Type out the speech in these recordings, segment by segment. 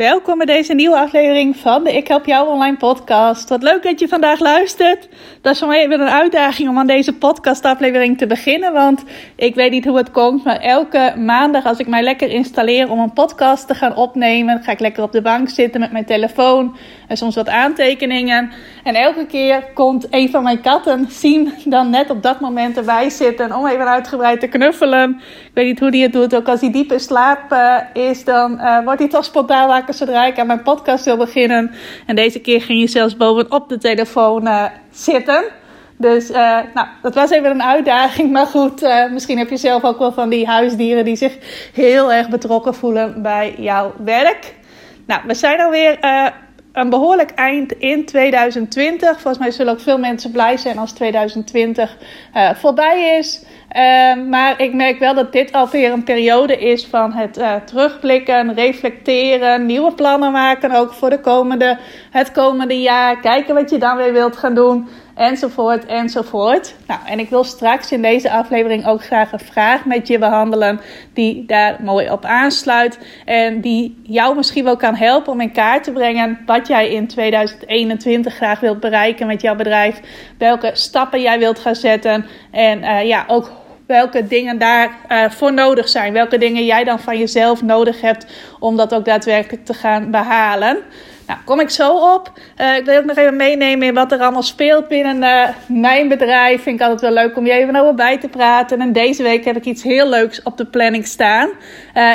Welkom bij deze nieuwe aflevering van de Ik Help Jou Online podcast. Wat leuk dat je vandaag luistert. Dat is voor mij een uitdaging om aan deze podcastaflevering te beginnen. Want ik weet niet hoe het komt, maar elke maandag als ik mij lekker installeer om een podcast te gaan opnemen, ga ik lekker op de bank zitten met mijn telefoon en soms wat aantekeningen. En elke keer komt een van mijn katten, Siem, dan net op dat moment erbij zitten om even uitgebreid te knuffelen. Ik weet niet hoe die het doet, ook als hij diep in slaap uh, is, dan uh, wordt hij toch spontaan zodra ik aan mijn podcast wil beginnen. En deze keer ging je zelfs bovenop de telefoon uh, zitten. Dus uh, nou, dat was even een uitdaging. Maar goed, uh, misschien heb je zelf ook wel van die huisdieren die zich heel erg betrokken voelen bij jouw werk. Nou, we zijn alweer een behoorlijk eind in 2020. Volgens mij zullen ook veel mensen blij zijn als 2020 voorbij is. Uh, maar ik merk wel dat dit alweer een periode is van het uh, terugblikken, reflecteren, nieuwe plannen maken, ook voor de komende, het komende jaar. Kijken wat je dan weer wilt gaan doen, enzovoort, enzovoort. Nou, en ik wil straks in deze aflevering ook graag een vraag met je behandelen die daar mooi op aansluit en die jou misschien wel kan helpen om in kaart te brengen wat jij in 2021 graag wilt bereiken met jouw bedrijf, welke stappen jij wilt gaan zetten en uh, ja, ook welke dingen daarvoor uh, voor nodig zijn. Welke dingen jij dan van jezelf nodig hebt om dat ook daadwerkelijk te gaan behalen. Nou, kom ik zo op. Uh, ik wil ook nog even meenemen in wat er allemaal speelt binnen uh, mijn bedrijf. Vind ik altijd wel leuk om je even over bij te praten. En deze week heb ik iets heel leuks op de planning staan.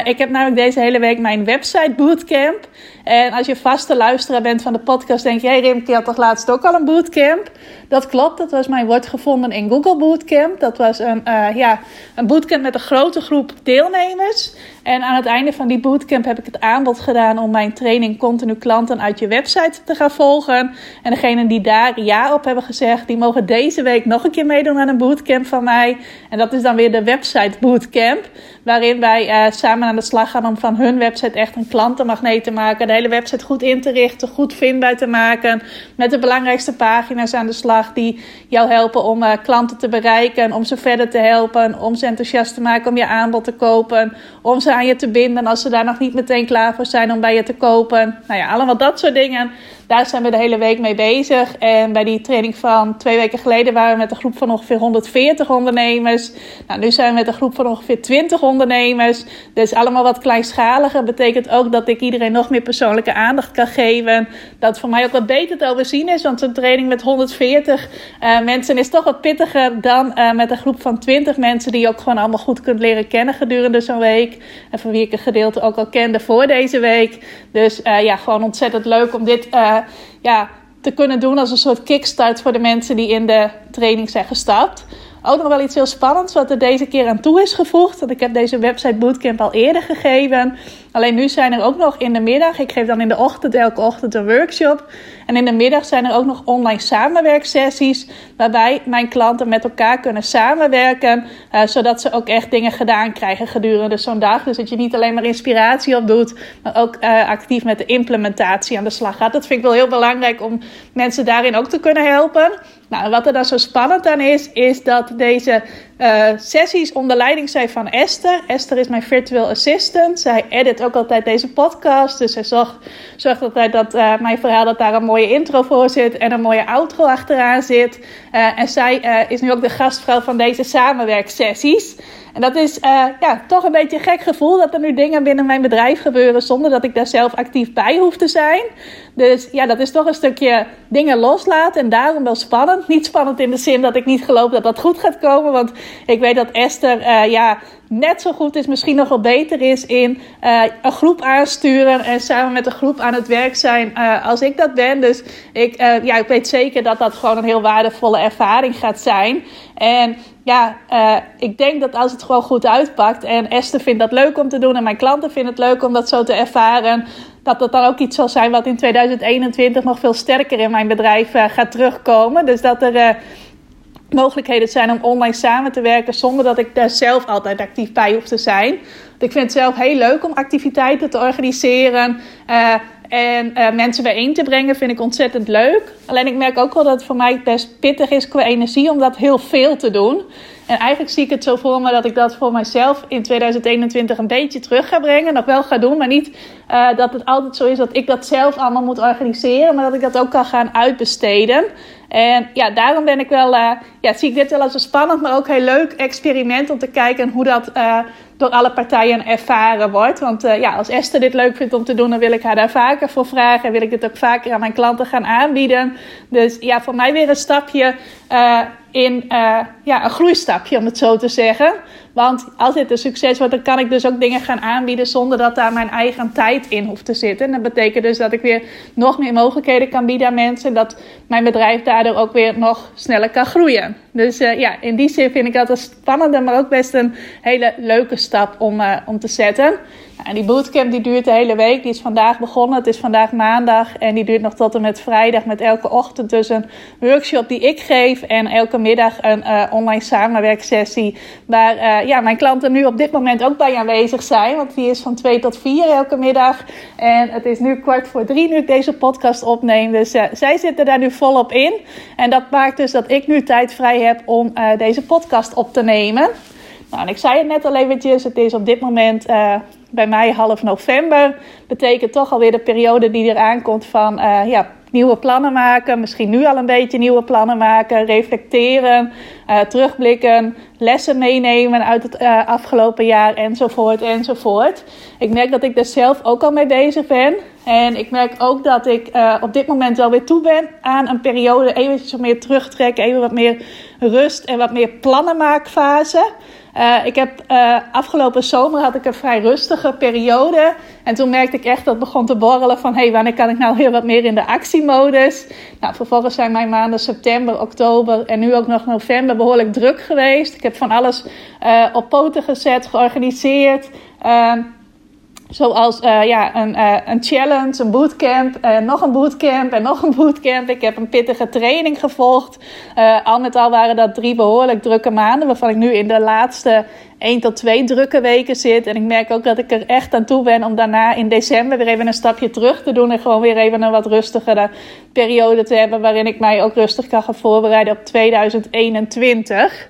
Ik heb namelijk deze hele week mijn website bootcamp. En als je vaste luisteraar bent van de podcast, denk je: hey Rimke, had toch laatst ook al een bootcamp? Dat klopt, dat was mijn wordt gevonden in Google Bootcamp. Dat was een, uh, ja, een bootcamp met een grote groep deelnemers. En aan het einde van die bootcamp heb ik het aanbod gedaan om mijn training continu klanten uit je website te gaan volgen. En degenen die daar ja op hebben gezegd, die mogen deze week nog een keer meedoen aan een bootcamp van mij. En dat is dan weer de website bootcamp. Waarin wij uh, samen aan de slag gaan om van hun website echt een klantenmagneet te maken. Hele website goed in te richten, goed vindbaar te maken. Met de belangrijkste pagina's aan de slag die jou helpen om uh, klanten te bereiken. Om ze verder te helpen, om ze enthousiast te maken om je aanbod te kopen. Om ze aan je te binden als ze daar nog niet meteen klaar voor zijn om bij je te kopen. Nou ja, allemaal dat soort dingen. Daar zijn we de hele week mee bezig. En bij die training van twee weken geleden waren we met een groep van ongeveer 140 ondernemers. Nou, nu zijn we met een groep van ongeveer 20 ondernemers. Dus allemaal wat kleinschaliger. Betekent ook dat ik iedereen nog meer persoonlijke aandacht kan geven. Dat voor mij ook wat beter te overzien is. Want een training met 140 uh, mensen is toch wat pittiger dan uh, met een groep van 20 mensen. Die je ook gewoon allemaal goed kunt leren kennen gedurende zo'n week. En van wie ik een gedeelte ook al kende voor deze week. Dus uh, ja, gewoon ontzettend leuk om dit ja, te kunnen doen als een soort kickstart voor de mensen die in de training zijn gestapt. Ook nog wel iets heel spannends wat er deze keer aan toe is gevoegd. Want ik heb deze website bootcamp al eerder gegeven. Alleen nu zijn er ook nog in de middag, ik geef dan in de ochtend elke ochtend een workshop. En in de middag zijn er ook nog online samenwerksessies. Waarbij mijn klanten met elkaar kunnen samenwerken. Uh, zodat ze ook echt dingen gedaan krijgen gedurende zo'n dag. Dus dat je niet alleen maar inspiratie op doet. Maar ook uh, actief met de implementatie aan de slag gaat. Dat vind ik wel heel belangrijk om mensen daarin ook te kunnen helpen. Nou, wat er dan zo spannend aan is, is dat deze uh, sessies onder leiding zijn van Esther. Esther is mijn virtual assistant. Zij edit ook altijd deze podcast. Dus zij zorgt, altijd dat uh, mijn verhaal dat daar een mooie intro voor zit en een mooie outro achteraan zit. Uh, en zij is nu ook de gastvrouw van deze samenwerksessies. En dat is uh, ja, toch een beetje een gek gevoel dat er nu dingen binnen mijn bedrijf gebeuren zonder dat ik daar zelf actief bij hoef te zijn. Dus ja, dat is toch een stukje dingen loslaten en daarom wel spannend. Niet spannend in de zin dat ik niet geloof dat dat goed gaat komen, want ik weet dat Esther uh, ja, net zo goed is, misschien nog wel beter is in uh, een groep aansturen en samen met een groep aan het werk zijn als ik dat ben. Dus ik, ja, ik weet zeker dat dat gewoon een heel waardevolle ervaring gaat zijn. En ja, ik denk dat als het gewoon goed uitpakt en Esther vindt dat leuk om te doen en mijn klanten vinden het leuk om dat zo te ervaren dat dat dan ook iets zal zijn wat in 2021 nog veel sterker in mijn bedrijf gaat terugkomen. Dus dat er mogelijkheden zijn om online samen te werken zonder dat ik daar zelf altijd actief bij hoef te zijn. ik vind het zelf heel leuk om activiteiten te organiseren. En uh, mensen bijeen te brengen vind ik ontzettend leuk. Alleen ik merk ook wel dat het voor mij best pittig is qua energie om dat heel veel te doen. En eigenlijk zie ik het zo voor me dat ik dat voor mijzelf in 2021 een beetje terug ga brengen. Nog wel ga doen, maar niet uh, dat het altijd zo is dat ik dat zelf allemaal moet organiseren. Maar dat ik dat ook kan gaan uitbesteden. En ja, daarom ben ik wel, uh, ja, zie ik dit wel als een spannend, maar ook heel leuk experiment om te kijken hoe dat uh, door alle partijen ervaren wordt. Want uh, ja, als Esther dit leuk vindt om te doen, dan wil ik haar daar vaker voor vragen. En wil ik dit ook vaker aan mijn klanten gaan aanbieden. Dus ja, voor mij weer een stapje in ja, een groeistapje, om het zo te zeggen. Want als dit een succes wordt, dan kan ik dus ook dingen gaan aanbieden zonder dat daar mijn eigen tijd in hoeft te zitten. En dat betekent dus dat ik weer nog meer mogelijkheden kan bieden aan mensen. En dat mijn bedrijf daardoor ook weer nog sneller kan groeien. Dus uh, ja, in die zin vind ik dat een spannende, maar ook best een hele leuke stap om, uh, om te zetten. En die bootcamp die duurt de hele week. Die is vandaag begonnen. Het is vandaag maandag. En die duurt nog tot en met vrijdag. Met elke ochtend dus een workshop die ik geef. En elke middag een uh, online samenwerksessie. Waar uh, ja, mijn klanten nu op dit moment ook bij aanwezig zijn. Want die is van 2 tot 4 elke middag. En het is nu kwart voor drie nu ik deze podcast opneem. Dus uh, zij zitten daar nu volop in. En dat maakt dus dat ik nu tijd vrij heb om deze podcast op te nemen. Nou, en ik zei het net al eventjes. Het is op dit moment bij mij half november. Betekent toch alweer de periode die eraan komt van uh, ja, nieuwe plannen maken. Misschien nu al een beetje nieuwe plannen maken. Reflecteren, uh, terugblikken, lessen meenemen uit het uh, afgelopen jaar enzovoort enzovoort. Ik merk dat ik er zelf ook al mee bezig ben. En ik merk ook dat ik op dit moment wel weer toe ben aan een periode eventjes wat meer terugtrekken. Even wat meer rust en wat meer plannenmaakfase. Uh, ik heb uh, afgelopen zomer had ik een vrij rustige periode. En toen merkte ik echt dat het begon te borrelen van... hé, hey, wanneer kan ik nou heel wat meer in de actiemodus? Nou, vervolgens zijn mijn maanden september, oktober en nu ook nog november behoorlijk druk geweest. Ik heb van alles uh, op poten gezet, georganiseerd... Zoals uh, ja, een, uh, een challenge, een bootcamp, uh, nog een bootcamp en nog een bootcamp. Ik heb een pittige training gevolgd. al met al waren dat drie behoorlijk drukke maanden, waarvan ik nu in de laatste één tot twee drukke weken zit. En ik merk ook dat ik er echt aan toe ben om daarna in december weer even een stapje terug te doen. En gewoon weer even een wat rustigere periode te hebben, waarin ik mij ook rustig kan gaan voorbereiden op 2021.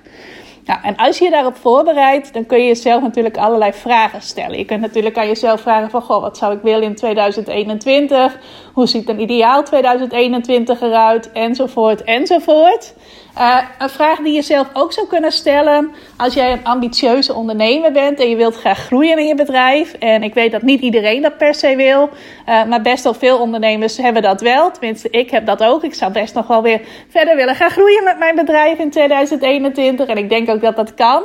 Nou, en als je je daarop voorbereidt, dan kun je jezelf natuurlijk allerlei vragen stellen. Je kunt natuurlijk aan jezelf vragen van, goh, wat zou ik willen in 2021? Hoe ziet een ideaal 2021 eruit? Enzovoort, enzovoort. Uh, een vraag die je zelf ook zou kunnen stellen als jij een ambitieuze ondernemer bent en je wilt graag groeien in je bedrijf. En ik weet dat niet iedereen dat per se wil, uh, maar best wel veel ondernemers hebben dat wel. Tenminste, ik heb dat ook. Ik zou best nog wel weer verder willen gaan groeien met mijn bedrijf in 2021. En ik denk ook dat dat kan.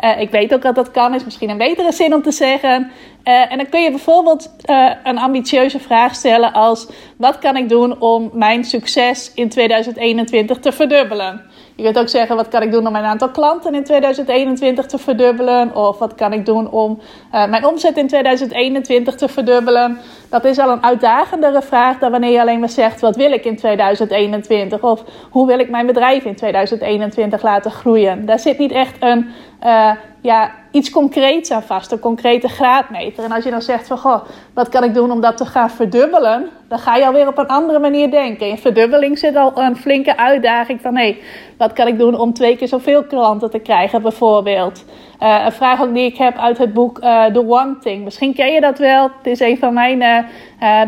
Uh, ik weet ook dat dat kan, is misschien een betere zin om te zeggen. Uh, en dan kun je bijvoorbeeld uh, een ambitieuze vraag stellen als: wat kan ik doen om mijn succes in 2021 te verdubbelen? Je kunt ook zeggen, wat kan ik doen om mijn aantal klanten in 2021 te verdubbelen? Of wat kan ik doen om mijn omzet in 2021 te verdubbelen? Dat is al een uitdagendere vraag dan wanneer je alleen maar zegt, wat wil ik in 2021? Of hoe wil ik mijn bedrijf in 2021 laten groeien? Daar zit niet echt een uh, ja, iets concreets aan vast, een concrete graadmeter. En als je dan zegt van, goh, wat kan ik doen om dat te gaan verdubbelen? Dan ga je alweer op een andere manier denken. In verdubbeling zit al een flinke uitdaging van, hé, hey, wat kan ik doen om twee keer zoveel klanten te krijgen bijvoorbeeld? Uh, een vraag ook die ik heb uit het boek uh, The One Thing. Misschien ken je dat wel. Het is een van mijn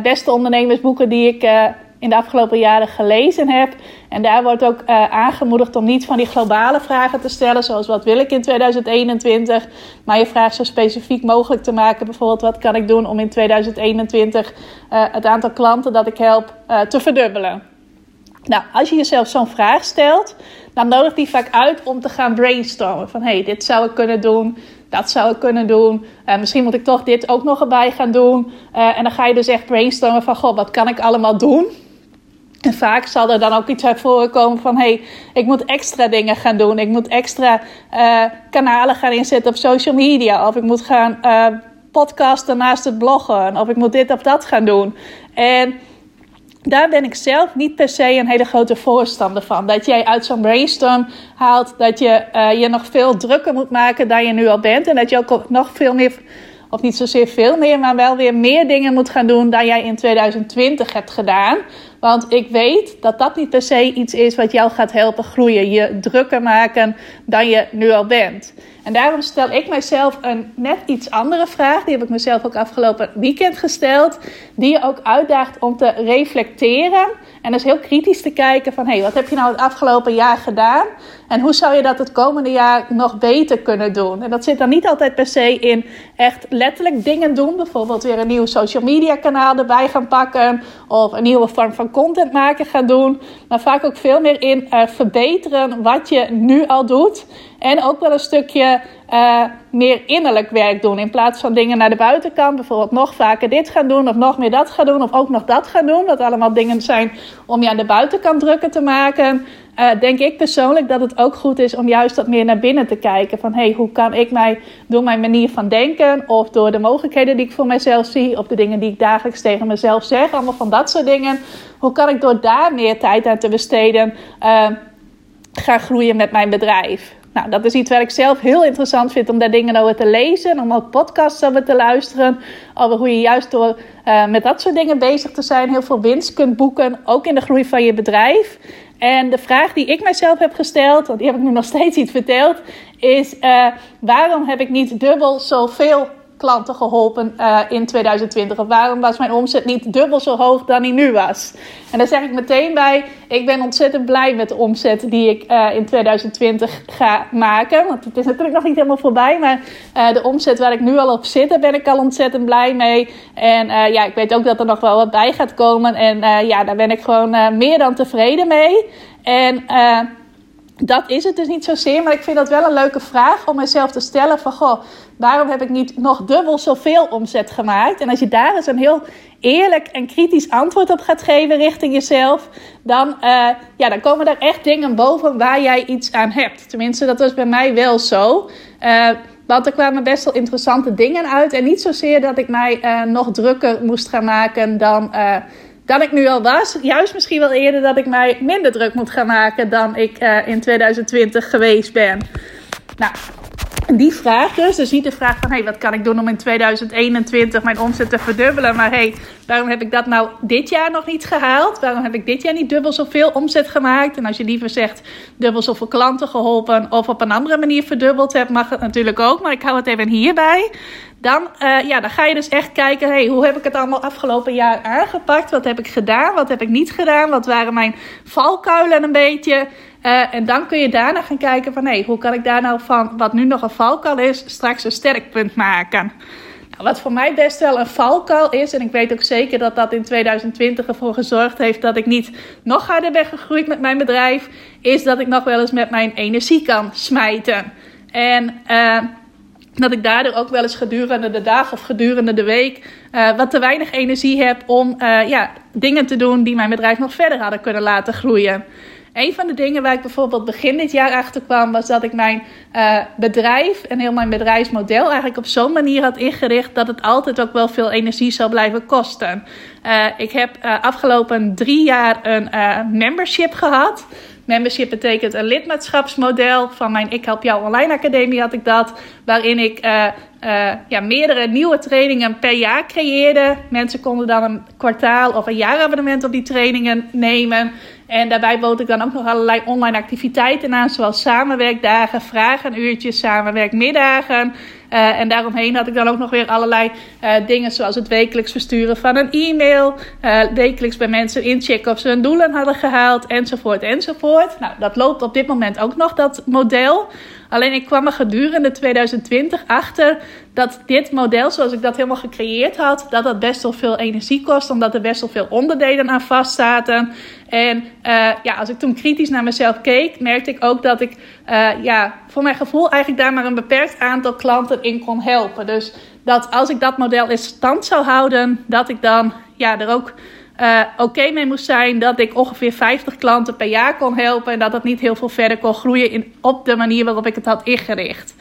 beste ondernemersboeken die ik in de afgelopen jaren gelezen heb. En daar wordt ook uh, aangemoedigd om niet van die globale vragen te stellen, zoals wat wil ik in 2021, maar je vraag zo specifiek mogelijk te maken. Bijvoorbeeld, wat kan ik doen om in 2021 uh, het aantal klanten dat ik help uh, te verdubbelen? Nou, als je jezelf zo'n vraag stelt, dan nodigt die vaak uit om te gaan brainstormen. Van hé, hey, dit zou ik kunnen doen, dat zou ik kunnen doen. Uh, misschien moet ik toch dit ook nog erbij gaan doen. En dan ga je dus echt brainstormen van, goh, wat kan ik allemaal doen? En vaak zal er dan ook iets uit voren komen van: hé, hey, ik moet extra dingen gaan doen. Ik moet extra uh, kanalen gaan inzetten op social media. Of ik moet gaan uh, podcasten naast het bloggen. Of ik moet dit of dat gaan doen. En daar ben ik zelf niet per se een hele grote voorstander van. Dat jij uit zo'n brainstorm haalt dat je uh, je nog veel drukker moet maken dan je nu al bent. En dat je ook nog veel meer, of niet zozeer veel meer, maar wel weer meer dingen moet gaan doen dan jij in 2020 hebt gedaan. Want ik weet dat dat niet per se iets is wat jou gaat helpen groeien. Je drukker maken dan je nu al bent. En daarom stel ik mijzelf een net iets andere vraag. Die heb ik mezelf ook afgelopen weekend gesteld. Die je ook uitdaagt om te reflecteren. En dus heel kritisch te kijken van... hé, hey, wat heb je nou het afgelopen jaar gedaan? En hoe zou je dat het komende jaar nog beter kunnen doen? En dat zit dan niet altijd per se in echt letterlijk dingen doen. Bijvoorbeeld weer een nieuw social media kanaal erbij gaan pakken. Of een nieuwe vorm van content maken gaan doen. Maar vaak ook veel meer in uh, verbeteren wat je nu al doet. En ook wel een stukje uh, meer innerlijk werk doen. In plaats van dingen naar de buitenkant. Bijvoorbeeld nog vaker dit gaan doen. Of nog meer dat gaan doen. Of ook nog dat gaan doen. Dat allemaal dingen zijn om je aan de buitenkant drukker te maken. Uh, denk ik persoonlijk dat het ook goed is om juist wat meer naar binnen te kijken. Van hey, hoe kan ik mij door mijn manier van denken. Of door de mogelijkheden die ik voor mezelf zie. Of de dingen die ik dagelijks tegen mezelf zeg. Allemaal van dat soort dingen. Hoe kan ik door daar meer tijd aan te besteden. Uh, gaan groeien met mijn bedrijf. Nou, dat is iets wat ik zelf heel interessant vind om daar dingen over te lezen. Om ook podcasts over te luisteren. Over hoe je juist door uh, met dat soort dingen bezig te zijn heel veel winst kunt boeken. Ook in de groei van je bedrijf. En de vraag die ik mijzelf heb gesteld, want die heb ik nu nog steeds niet verteld, is uh, waarom heb ik niet dubbel zoveel klanten geholpen uh, in 2020? Of waarom was mijn omzet niet dubbel zo hoog dan die nu was? En daar zeg ik meteen bij, ik ben ontzettend blij met de omzet die ik uh, in 2020 ga maken. Want het is natuurlijk nog niet helemaal voorbij, maar uh, de omzet waar ik nu al op zit, daar ben ik al ontzettend blij mee. En ja, ik weet ook dat er nog wel wat bij gaat komen. En ja, daar ben ik gewoon meer dan tevreden mee. En dat is het dus niet zozeer, maar ik vind dat wel een leuke vraag om mezelf te stellen van, goh, waarom heb ik niet nog dubbel zoveel omzet gemaakt? En als je daar eens een heel eerlijk en kritisch antwoord op gaat geven richting jezelf, dan, uh, ja, dan komen er echt dingen boven waar jij iets aan hebt. Tenminste, dat was bij mij wel zo. Uh, want er kwamen best wel interessante dingen uit. En niet zozeer dat ik mij uh, nog drukker moest gaan maken dan dan ik nu al was. Juist misschien wel eerder dat ik mij minder druk moet gaan maken dan ik in 2020 geweest ben. Nou, die vraag dus. Dus niet de vraag van, hey, wat kan ik doen om in 2021 mijn omzet te verdubbelen? Maar hey, waarom heb ik dat nou dit jaar nog niet gehaald? Waarom heb ik dit jaar niet dubbel zoveel omzet gemaakt? En als je liever zegt, dubbel zoveel klanten geholpen of op een andere manier verdubbeld hebt, mag het natuurlijk ook. Maar ik hou het even hierbij. Dan, uh, ja, dan ga je dus echt kijken, hey, hoe heb ik het allemaal afgelopen jaar aangepakt? Wat heb ik gedaan? Wat heb ik niet gedaan? Wat waren mijn valkuilen een beetje? Uh, en dan kun je daarna gaan kijken van, hey, hoe kan ik daar nou van, wat nu nog een valkuil is, straks een sterk punt maken? Nou, wat voor mij best wel een valkuil is, en ik weet ook zeker dat dat in 2020 ervoor gezorgd heeft dat ik niet nog harder ben gegroeid met mijn bedrijf, is dat ik nog wel eens met mijn energie kan smijten. En uh, dat ik daardoor ook wel eens gedurende de dag of gedurende de week uh, wat te weinig energie heb om ja, dingen te doen die mijn bedrijf nog verder hadden kunnen laten groeien. Een van de dingen waar ik bijvoorbeeld begin dit jaar achter kwam, was dat ik mijn uh, bedrijf en heel mijn bedrijfsmodel eigenlijk op zo'n manier had ingericht dat het altijd ook wel veel energie zou blijven kosten. ik heb afgelopen drie jaar een membership gehad. Membership betekent een lidmaatschapsmodel. Van mijn Ik Help Jou Online Academie had ik dat. Waarin ik ja, meerdere nieuwe trainingen per jaar creëerde. Mensen konden dan een kwartaal of een jaarabonnement op die trainingen nemen. En daarbij bood ik dan ook nog allerlei online activiteiten aan. Zoals samenwerkdagen, vragenuurtjes, samenwerkmiddagen. Uh, en daaromheen had ik dan ook nog weer allerlei uh, dingen, zoals het wekelijks versturen van een e-mail, uh, wekelijks bij mensen inchecken of ze hun doelen hadden gehaald, enzovoort, enzovoort. Nou, dat loopt op dit moment ook nog, dat model. Alleen ik kwam er gedurende 2020 achter dat dit model, zoals ik dat helemaal gecreëerd had, dat dat best wel veel energie kost, omdat er best wel veel onderdelen aan vast zaten. En uh, ja, als ik toen kritisch naar mezelf keek, merkte ik ook dat ik uh, ja, voor mijn gevoel eigenlijk daar maar een beperkt aantal klanten in kon helpen. Dus dat als ik dat model in stand zou houden, dat ik dan ja, er ook uh, oké mee moest zijn dat ik ongeveer 50 klanten per jaar kon helpen en dat het niet heel veel verder kon groeien in, op de manier waarop ik het had ingericht.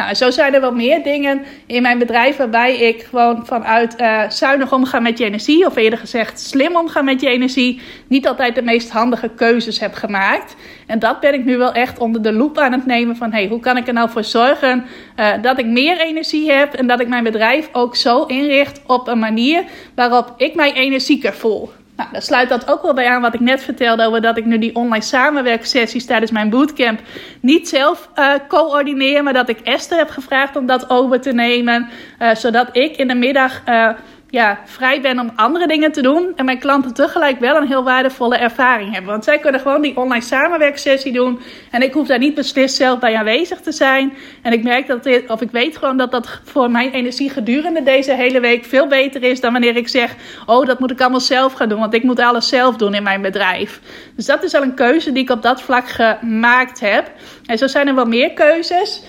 Nou, zo zijn er wel meer dingen in mijn bedrijf waarbij ik gewoon vanuit uh, zuinig omgaan met je energie, of eerder gezegd slim omgaan met je energie, niet altijd de meest handige keuzes heb gemaakt. En dat ben ik nu wel echt onder de loep aan het nemen van hey, hoe kan ik er nou voor zorgen uh, dat ik meer energie heb en dat ik mijn bedrijf ook zo inricht op een manier waarop ik mij energieker voel. Nou, sluit dat ook wel bij aan wat ik net vertelde over dat ik nu die online samenwerksessies tijdens mijn bootcamp niet zelf uh, coördineer, maar dat ik Esther heb gevraagd om dat over te nemen, uh, zodat ik in de middag uh, ja, vrij ben om andere dingen te doen. En mijn klanten tegelijk wel een heel waardevolle ervaring hebben. Want zij kunnen gewoon die online samenwerksessie doen. En ik hoef daar niet beslist zelf bij aanwezig te zijn. En ik merk dat dit, of ik weet gewoon dat dat voor mijn energie gedurende deze hele week veel beter is dan wanneer ik zeg: Oh, dat moet ik allemaal zelf gaan doen. Want ik moet alles zelf doen in mijn bedrijf. Dus dat is al een keuze die ik op dat vlak gemaakt heb. En zo zijn er wel meer keuzes.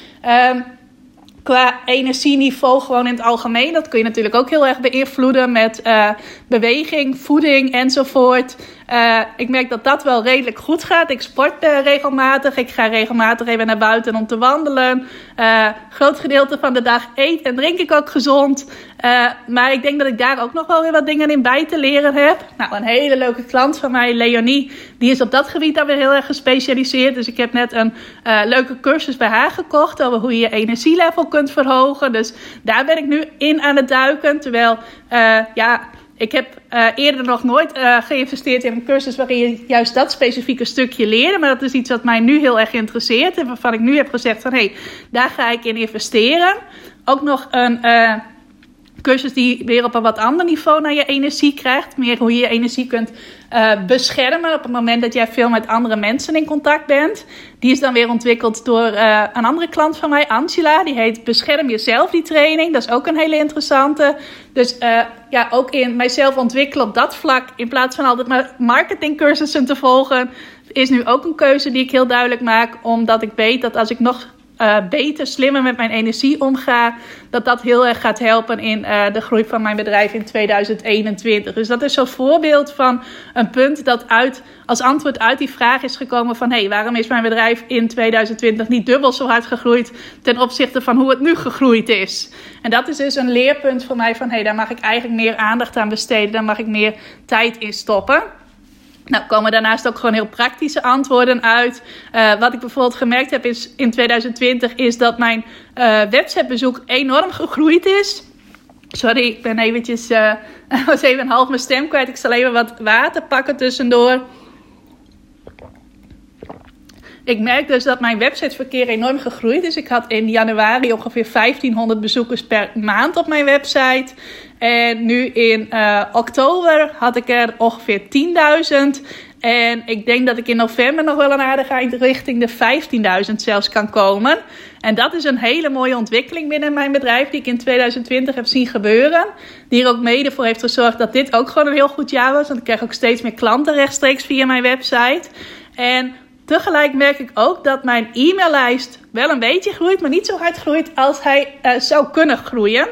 Um, qua energieniveau gewoon in het algemeen. Dat kun je natuurlijk ook heel erg beïnvloeden met uh, beweging, voeding enzovoort. Uh, ik merk dat dat wel redelijk goed gaat. Ik sport uh, regelmatig. Ik ga regelmatig even naar buiten om te wandelen. Uh, groot gedeelte van de dag eet en drink ik ook gezond. maar ik denk dat ik daar ook nog wel weer wat dingen in bij te leren heb. Nou, een hele leuke klant van mij, Leonie, die is op dat gebied dan weer heel erg gespecialiseerd. Dus ik heb net een leuke cursus bij haar gekocht over hoe je je energielevel kunt verhogen. Dus daar ben ik nu in aan het duiken. Terwijl, ja ik heb uh, eerder nog nooit uh, geïnvesteerd in een cursus waarin je juist dat specifieke stukje leerde. Maar dat is iets wat mij nu heel erg interesseert. En waarvan ik nu heb gezegd van hé, hey, daar ga ik in investeren. Ook nog een uh, cursus die weer op een wat ander niveau naar je energie krijgt. Meer hoe je je energie kunt uh, beschermen op het moment dat jij veel met andere mensen in contact bent. Die is dan weer ontwikkeld door uh, een andere klant van mij, Angela. Die heet Bescherm jezelf, die training. Dat is ook een hele interessante. Dus uh, ja, ook in mijzelf ontwikkelen op dat vlak. In plaats van altijd maar marketingcursussen te volgen. Is nu ook een keuze die ik heel duidelijk maak. Omdat ik weet dat als ik nog uh, beter, slimmer met mijn energie omga, dat dat heel erg gaat helpen in uh, de groei van mijn bedrijf in 2021. Dus dat is zo'n voorbeeld van een punt dat uit, als antwoord uit die vraag is gekomen van hé, hey, waarom is mijn bedrijf in 2020 niet dubbel zo hard gegroeid ten opzichte van hoe het nu gegroeid is. En dat is dus een leerpunt voor mij van hé, hey, daar mag ik eigenlijk meer aandacht aan besteden, daar mag ik meer tijd in stoppen. Nou, komen daarnaast ook gewoon heel praktische antwoorden uit. Uh, wat ik bijvoorbeeld gemerkt heb is, in 2020 is dat mijn uh, websitebezoek enorm gegroeid is. Sorry, ik ben eventjes, uh, was even half mijn stem kwijt. Ik zal even wat water pakken tussendoor. Ik merk dus dat mijn websiteverkeer enorm gegroeid is. Ik had in januari ongeveer 1500 bezoekers per maand op mijn website. En nu in uh, oktober had ik er ongeveer 10.000. En ik denk dat ik in november nog wel een aardige eind richting de 15.000 zelfs kan komen. En dat is een hele mooie ontwikkeling binnen mijn bedrijf die ik in 2020 heb zien gebeuren. Die er ook mede voor heeft gezorgd dat dit ook gewoon een heel goed jaar was. Want ik krijg ook steeds meer klanten rechtstreeks via mijn website. En tegelijk merk ik ook dat mijn e-maillijst wel een beetje groeit, maar niet zo hard groeit als hij uh, zou kunnen groeien.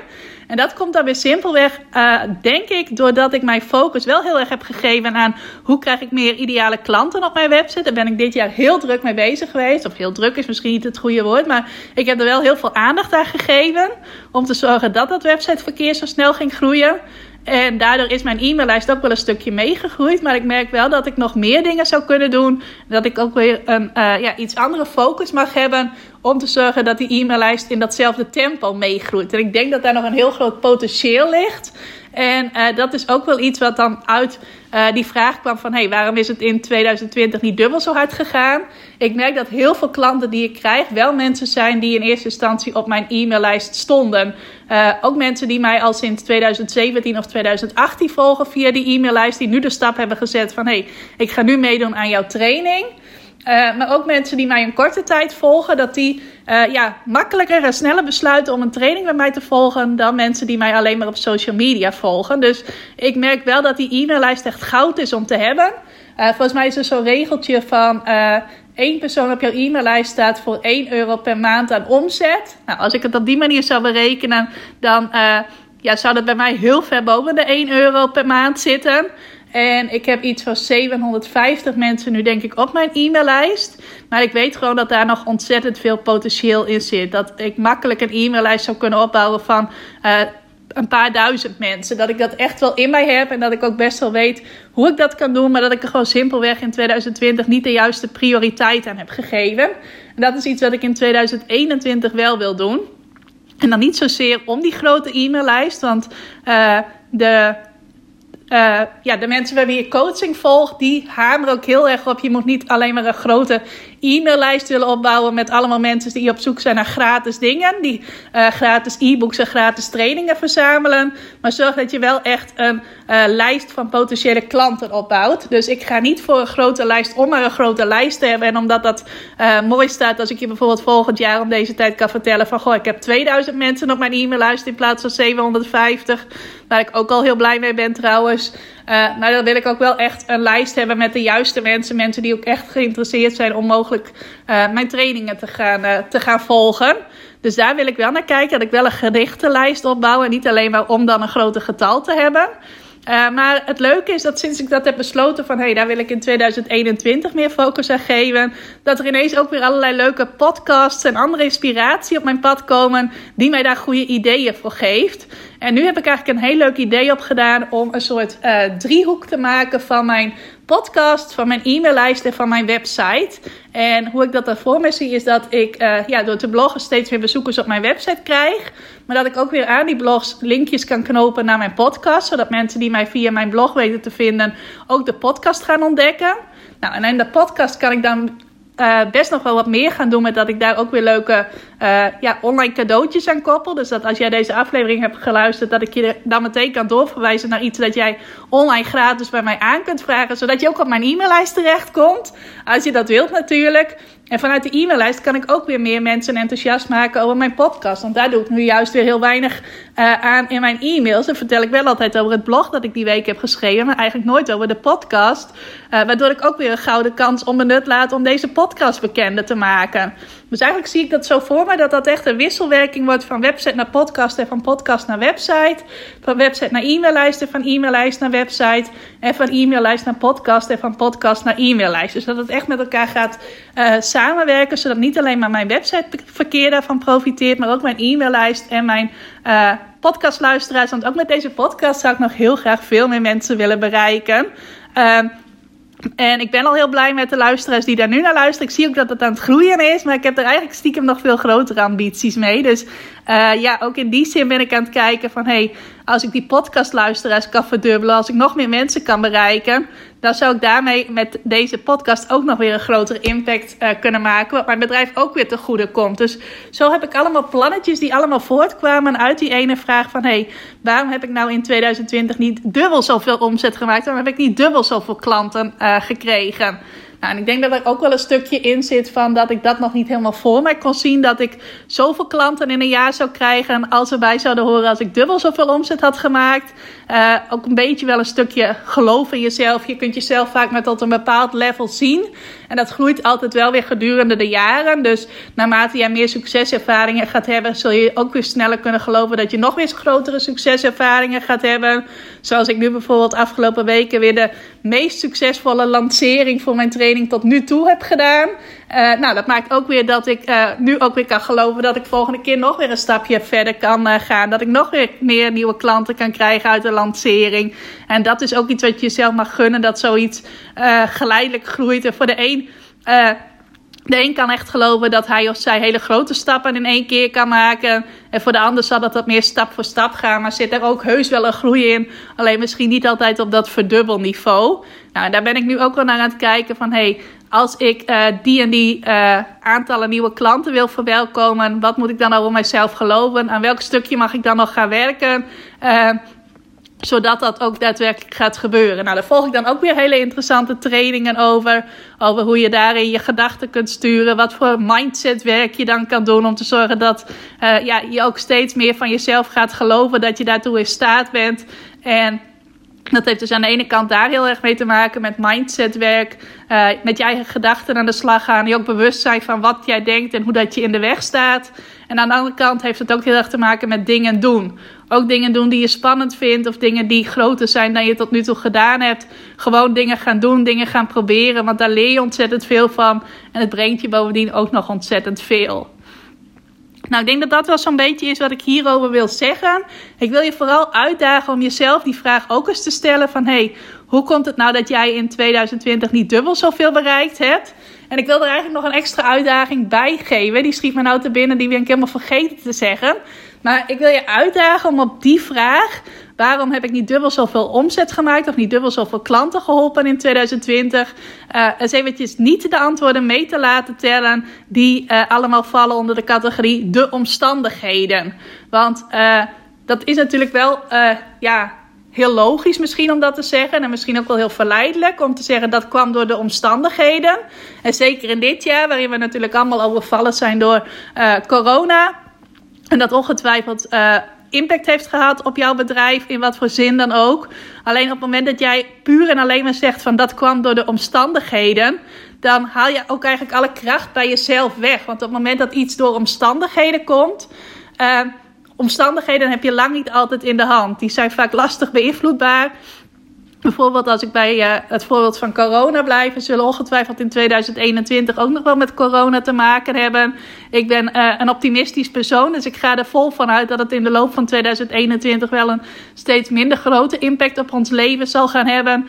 En dat komt dan weer simpelweg, uh, denk ik, doordat ik mijn focus wel heel erg heb gegeven aan hoe krijg ik meer ideale klanten op mijn website. Daar ben ik dit jaar heel druk mee bezig geweest. Of heel druk is misschien niet het goede woord, maar ik heb er wel heel veel aandacht aan gegeven om te zorgen dat dat websiteverkeer zo snel ging groeien. En daardoor is mijn e-maillijst ook wel een stukje meegegroeid. Maar ik merk wel dat ik nog meer dingen zou kunnen doen. Dat ik ook weer een uh, ja, iets andere focus mag hebben. Om te zorgen dat die e-maillijst in datzelfde tempo meegroeit. En ik denk dat daar nog een heel groot potentieel ligt. En uh, dat is ook wel iets wat dan uit uh, die vraag kwam van... hey, waarom is het in 2020 niet dubbel zo hard gegaan? Ik merk dat heel veel klanten die ik krijg... wel mensen zijn die in eerste instantie op mijn e-maillijst stonden. Uh, ook mensen die mij al sinds 2017 of 2018 volgen via die e-maillijst... die nu de stap hebben gezet van... hey, ik ga nu meedoen aan jouw training... Uh, maar ook mensen die mij een korte tijd volgen, dat die uh, ja, makkelijker en sneller besluiten om een training bij mij te volgen dan mensen die mij alleen maar op social media volgen. Dus ik merk wel dat die e-maillijst echt goud is om te hebben. Uh, volgens mij is er zo'n regeltje van één persoon op jouw e-maillijst staat voor 1 euro per maand aan omzet. Nou, als ik het op die manier zou berekenen, dan ja, zou dat bij mij heel ver boven de 1 euro per maand zitten. En ik heb iets van 750 mensen nu denk ik op mijn e-maillijst. Maar ik weet gewoon dat daar nog ontzettend veel potentieel in zit. Dat ik makkelijk een e-maillijst zou kunnen opbouwen van uh, een paar duizend mensen. Dat ik dat echt wel in mij heb en dat ik ook best wel weet hoe ik dat kan doen. Maar dat ik er gewoon simpelweg in 2020 niet de juiste prioriteit aan heb gegeven. En dat is iets wat ik in 2021 wel wil doen. En dan niet zozeer om die grote e-maillijst, want uh, de ja, de mensen bij wie je coaching volgt, die hameren ook heel erg op. Je moet niet alleen maar een grote e-maillijst willen opbouwen met allemaal mensen die op zoek zijn naar gratis dingen. Die uh, gratis e-books en gratis trainingen verzamelen. Maar zorg dat je wel echt een uh, lijst van potentiële klanten opbouwt. Dus ik ga niet voor een grote lijst om maar een grote lijst te hebben. En omdat dat mooi staat als ik je bijvoorbeeld volgend jaar om deze tijd kan vertellen van... Goh, ik heb 2000 mensen op mijn e-maillijst in plaats van 750. Waar ik ook al heel blij mee ben trouwens. Uh, maar dan wil ik ook wel echt een lijst hebben met de juiste mensen. Mensen die ook echt geïnteresseerd zijn om mogelijk uh, mijn trainingen te gaan, uh, te gaan volgen. Dus daar wil ik wel naar kijken. Dat ik wel een gerichte lijst opbouw. En niet alleen maar om dan een groter getal te hebben. Maar het leuke is dat sinds ik dat heb besloten van hé, hey, daar wil ik in 2021 meer focus aan geven, dat er ineens ook weer allerlei leuke podcasts en andere inspiratie op mijn pad komen die mij daar goede ideeën voor geeft. En nu heb ik eigenlijk een heel leuk idee opgedaan om een soort uh, driehoek te maken van mijn podcast, van mijn e-maillijst en van mijn website. En hoe ik dat dan voor me zie is dat ik uh, ja, door te bloggen steeds meer bezoekers op mijn website krijg. Maar dat ik ook weer aan die blogs linkjes kan knopen naar mijn podcast. Zodat mensen die mij via mijn blog weten te vinden ook de podcast gaan ontdekken. Nou, en in de podcast kan ik dan uh, best nog wel wat meer gaan doen. Met dat ik daar ook weer leuke uh, ja, online cadeautjes aan koppel. Dus dat als jij deze aflevering hebt geluisterd, dat ik je dan meteen kan doorverwijzen naar iets dat jij online gratis bij mij aan kunt vragen. Zodat je ook op mijn e-maillijst terechtkomt. Als je dat wilt natuurlijk. En vanuit de e-maillijst kan ik ook weer meer mensen enthousiast maken over mijn podcast. Want daar doe ik nu juist weer heel weinig uh, aan in mijn e-mails. En vertel ik wel altijd over het blog dat ik die week heb geschreven. Maar eigenlijk nooit over de podcast. Uh, waardoor ik ook weer een gouden kans onbenut laat om deze podcast bekender te maken. Dus eigenlijk zie ik dat zo voor me dat dat echt een wisselwerking wordt van website naar podcast en van podcast naar website. Van website naar e-maillijst en van e-maillijst naar website. En van e-maillijst naar podcast en van podcast naar e-maillijst. Dus dat het echt met elkaar gaat uh, samenwerken, zodat niet alleen maar mijn websiteverkeer daarvan profiteert, maar ook mijn e-maillijst en mijn uh, podcastluisteraars. Want ook met deze podcast zou ik nog heel graag veel meer mensen willen bereiken. Uh, en ik ben al heel blij met de luisteraars die daar nu naar luisteren. Ik zie ook dat het aan het groeien is, maar ik heb er eigenlijk stiekem nog veel grotere ambities mee. Dus uh, ja, ook in die zin ben ik aan het kijken van... hey, als ik die podcastluisteraars kan verdubbelen... als ik nog meer mensen kan bereiken... dan zou ik daarmee met deze podcast ook nog weer een grotere impact uh, kunnen maken... wat mijn bedrijf ook weer te goede komt. Dus zo heb ik allemaal plannetjes die allemaal voortkwamen uit die ene vraag van... hey, waarom heb ik nou in 2020 niet dubbel zoveel omzet gemaakt? Waarom heb ik niet dubbel zoveel klanten uh, gekregen? Nou, en ik denk dat er ook wel een stukje in zit van dat ik dat nog niet helemaal voor mij kon zien. Dat ik zoveel klanten in een jaar zou krijgen als erbij zouden horen als ik dubbel zoveel omzet had gemaakt. Uh, ook een beetje wel een stukje geloof in jezelf. Je kunt jezelf vaak met tot een bepaald level zien. En dat groeit altijd wel weer gedurende de jaren. Dus naarmate jij meer succeservaringen gaat hebben, zul je ook weer sneller kunnen geloven dat je nog weer grotere succeservaringen gaat hebben. Zoals ik nu bijvoorbeeld afgelopen weken weer de meest succesvolle lancering voor mijn training tot nu toe heb gedaan. Uh, nou, dat maakt ook weer dat ik uh, nu ook weer kan geloven dat ik volgende keer nog weer een stapje verder kan uh, gaan. Dat ik nog weer meer nieuwe klanten kan krijgen uit de lancering. En dat is ook iets wat je jezelf mag gunnen, dat zoiets geleidelijk groeit. En voor de een. De een kan echt geloven dat hij of zij hele grote stappen in één keer kan maken. En voor de ander zal dat meer stap voor stap gaan. Maar zit er ook heus wel een groei in. Alleen misschien niet altijd op dat verdubbelniveau. Nou, daar ben ik nu ook wel naar aan het kijken van... Hey, als ik uh, die en die uh, aantallen nieuwe klanten wil verwelkomen... wat moet ik dan over mijzelf geloven? Aan welk stukje mag ik dan nog gaan werken? Uh, zodat dat ook daadwerkelijk gaat gebeuren. Nou, daar volg ik dan ook weer hele interessante trainingen over. Over hoe je daarin je gedachten kunt sturen. Wat voor mindset werk je dan kan doen om te zorgen dat uh, ja, je ook steeds meer van jezelf gaat geloven. Dat je daartoe in staat bent. En Dat heeft dus aan de ene kant daar heel erg mee te maken met mindsetwerk, uh, met je eigen gedachten aan de slag gaan, je ook bewust zijn van wat jij denkt en hoe dat je in de weg staat. En aan de andere kant heeft het ook heel erg te maken met dingen doen. Ook dingen doen die je spannend vindt of dingen die groter zijn dan je tot nu toe gedaan hebt. Gewoon dingen gaan doen, dingen gaan proberen, want daar leer je ontzettend veel van en het brengt je bovendien ook nog ontzettend veel. Nou, ik denk dat dat wel zo'n beetje is wat ik hierover wil zeggen. Ik wil je vooral uitdagen om jezelf die vraag ook eens te stellen van... hey, hoe komt het nou dat jij in 2020 niet dubbel zoveel bereikt hebt? En ik wil er eigenlijk nog een extra uitdaging bij geven. Die schiet me nou te binnen, die ben ik helemaal vergeten te zeggen. Maar ik wil je uitdagen om op die vraag Waarom heb ik niet dubbel zoveel omzet gemaakt of niet dubbel zoveel klanten geholpen in 2020? Uh, eh, eens eventjes niet de antwoorden mee te laten tellen die uh, allemaal vallen onder de categorie de omstandigheden. Want uh, dat is natuurlijk wel, ja, heel logisch misschien om dat te zeggen. En misschien ook wel heel verleidelijk om te zeggen dat kwam door de omstandigheden. En zeker in dit jaar, waarin we natuurlijk allemaal overvallen zijn door corona. En dat ongetwijfeld uh, impact heeft gehad op jouw bedrijf, in wat voor zin dan ook. Alleen op het moment dat jij puur en alleen maar zegt van dat kwam door de omstandigheden, dan haal je ook eigenlijk alle kracht bij jezelf weg. Want op het moment dat iets door omstandigheden komt, uh, omstandigheden heb je lang niet altijd in de hand. Die zijn vaak lastig beïnvloedbaar. Bijvoorbeeld als ik bij uh, het voorbeeld van corona blijf, we zullen ongetwijfeld in 2021 ook nog wel met corona te maken hebben. Ik ben uh, een optimistisch persoon, dus ik ga er vol van uit dat het in de loop van 2021 wel een steeds minder grote impact op ons leven zal gaan hebben.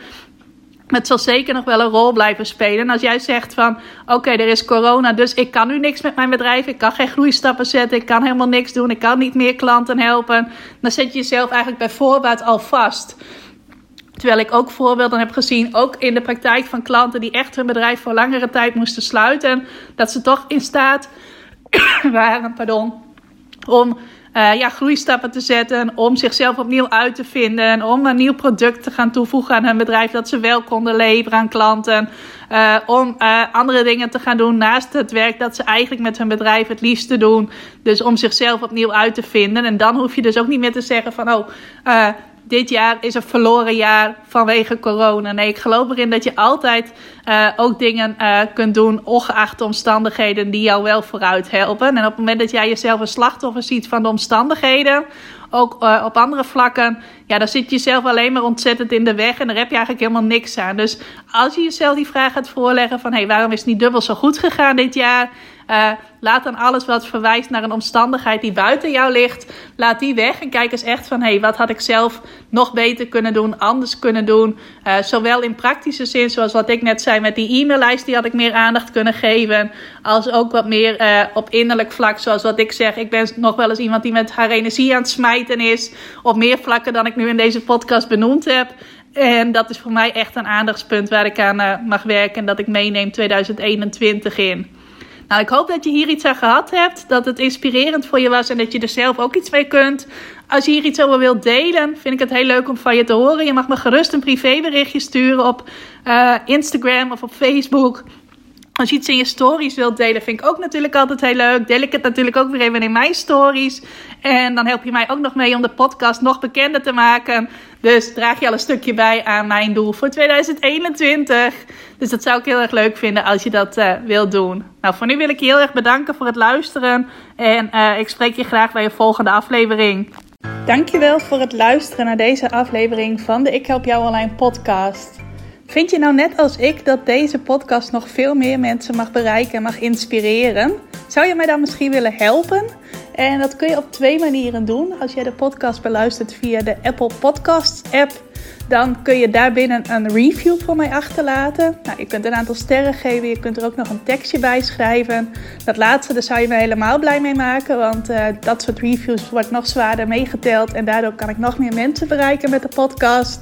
Het zal zeker nog wel een rol blijven spelen. En als jij zegt van oké, er is corona, dus ik kan nu niks met mijn bedrijf. Ik kan geen groeistappen zetten. Ik kan helemaal niks doen. Ik kan niet meer klanten helpen. Dan zet je jezelf eigenlijk bij voorbaat al vast. Terwijl ik ook voorbeelden heb gezien, ook in de praktijk van klanten die echt hun bedrijf voor langere tijd moesten sluiten. Dat ze toch in staat waren pardon, om uh, ja, groeistappen te zetten. Om zichzelf opnieuw uit te vinden. Om een nieuw product te gaan toevoegen aan hun bedrijf. Dat ze wel konden leveren aan klanten. Uh, om uh, andere dingen te gaan doen naast het werk dat ze eigenlijk met hun bedrijf het liefste doen. Dus om zichzelf opnieuw uit te vinden. En dan hoef je dus ook niet meer te zeggen van oh dit jaar is een verloren jaar vanwege corona. Nee, ik geloof erin dat je altijd uh, ook dingen uh, kunt doen, ongeacht de omstandigheden die jou wel vooruit helpen. En op het moment dat jij jezelf een slachtoffer ziet van de omstandigheden, ook uh, op andere vlakken, ja, dan zit je jezelf alleen maar ontzettend in de weg en daar heb je eigenlijk helemaal niks aan. Dus als je jezelf die vraag gaat voorleggen van, hé, hey, waarom is het niet dubbel zo goed gegaan dit jaar? Uh, laat dan alles wat verwijst naar een omstandigheid die buiten jou ligt, laat die weg. En kijk eens echt van, hé, hey, wat had ik zelf nog beter kunnen doen, anders kunnen doen. Uh, zowel in praktische zin, zoals wat ik net zei met die e-maillijst, die had ik meer aandacht kunnen geven. Als ook wat meer uh, op innerlijk vlak, zoals wat ik zeg. Ik ben nog wel eens iemand die met haar energie aan het smijten is. Op meer vlakken dan ik nu in deze podcast benoemd heb. En dat is voor mij echt een aandachtspunt waar ik aan mag werken en dat ik meeneem 2021 in. Nou, ik hoop dat je hier iets aan gehad hebt. Dat het inspirerend voor je was en dat je er zelf ook iets mee kunt. Als je hier iets over wilt delen, vind ik het heel leuk om van je te horen. Je mag me gerust een privéberichtje sturen op uh, Instagram of op Facebook. Als je iets in je stories wilt delen, vind ik ook natuurlijk altijd heel leuk. Deel ik het natuurlijk ook weer even in mijn stories. En dan help je mij ook nog mee om de podcast nog bekender te maken. Dus draag je al een stukje bij aan mijn doel voor 2021. Dus dat zou ik heel erg leuk vinden als je dat uh, wilt doen. Nou, voor nu wil ik je heel erg bedanken voor het luisteren. En uh, ik spreek je graag bij je volgende aflevering. Dankjewel voor het luisteren naar deze aflevering van de Ik Help Jou Online podcast. Vind je nou net als ik dat deze podcast nog veel meer mensen mag bereiken en mag inspireren? Zou je mij dan misschien willen helpen? En dat kun je op twee manieren doen. Als jij de podcast beluistert via de Apple Podcasts app, dan kun je daarbinnen een review voor mij achterlaten. Nou, je kunt een aantal sterren geven, je kunt er ook nog een tekstje bij schrijven. Dat laatste, daar zou je me helemaal blij mee maken, want uh, dat soort reviews wordt nog zwaarder meegeteld en daardoor kan ik nog meer mensen bereiken met de podcast.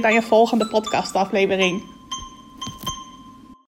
bij een volgende podcastaflevering.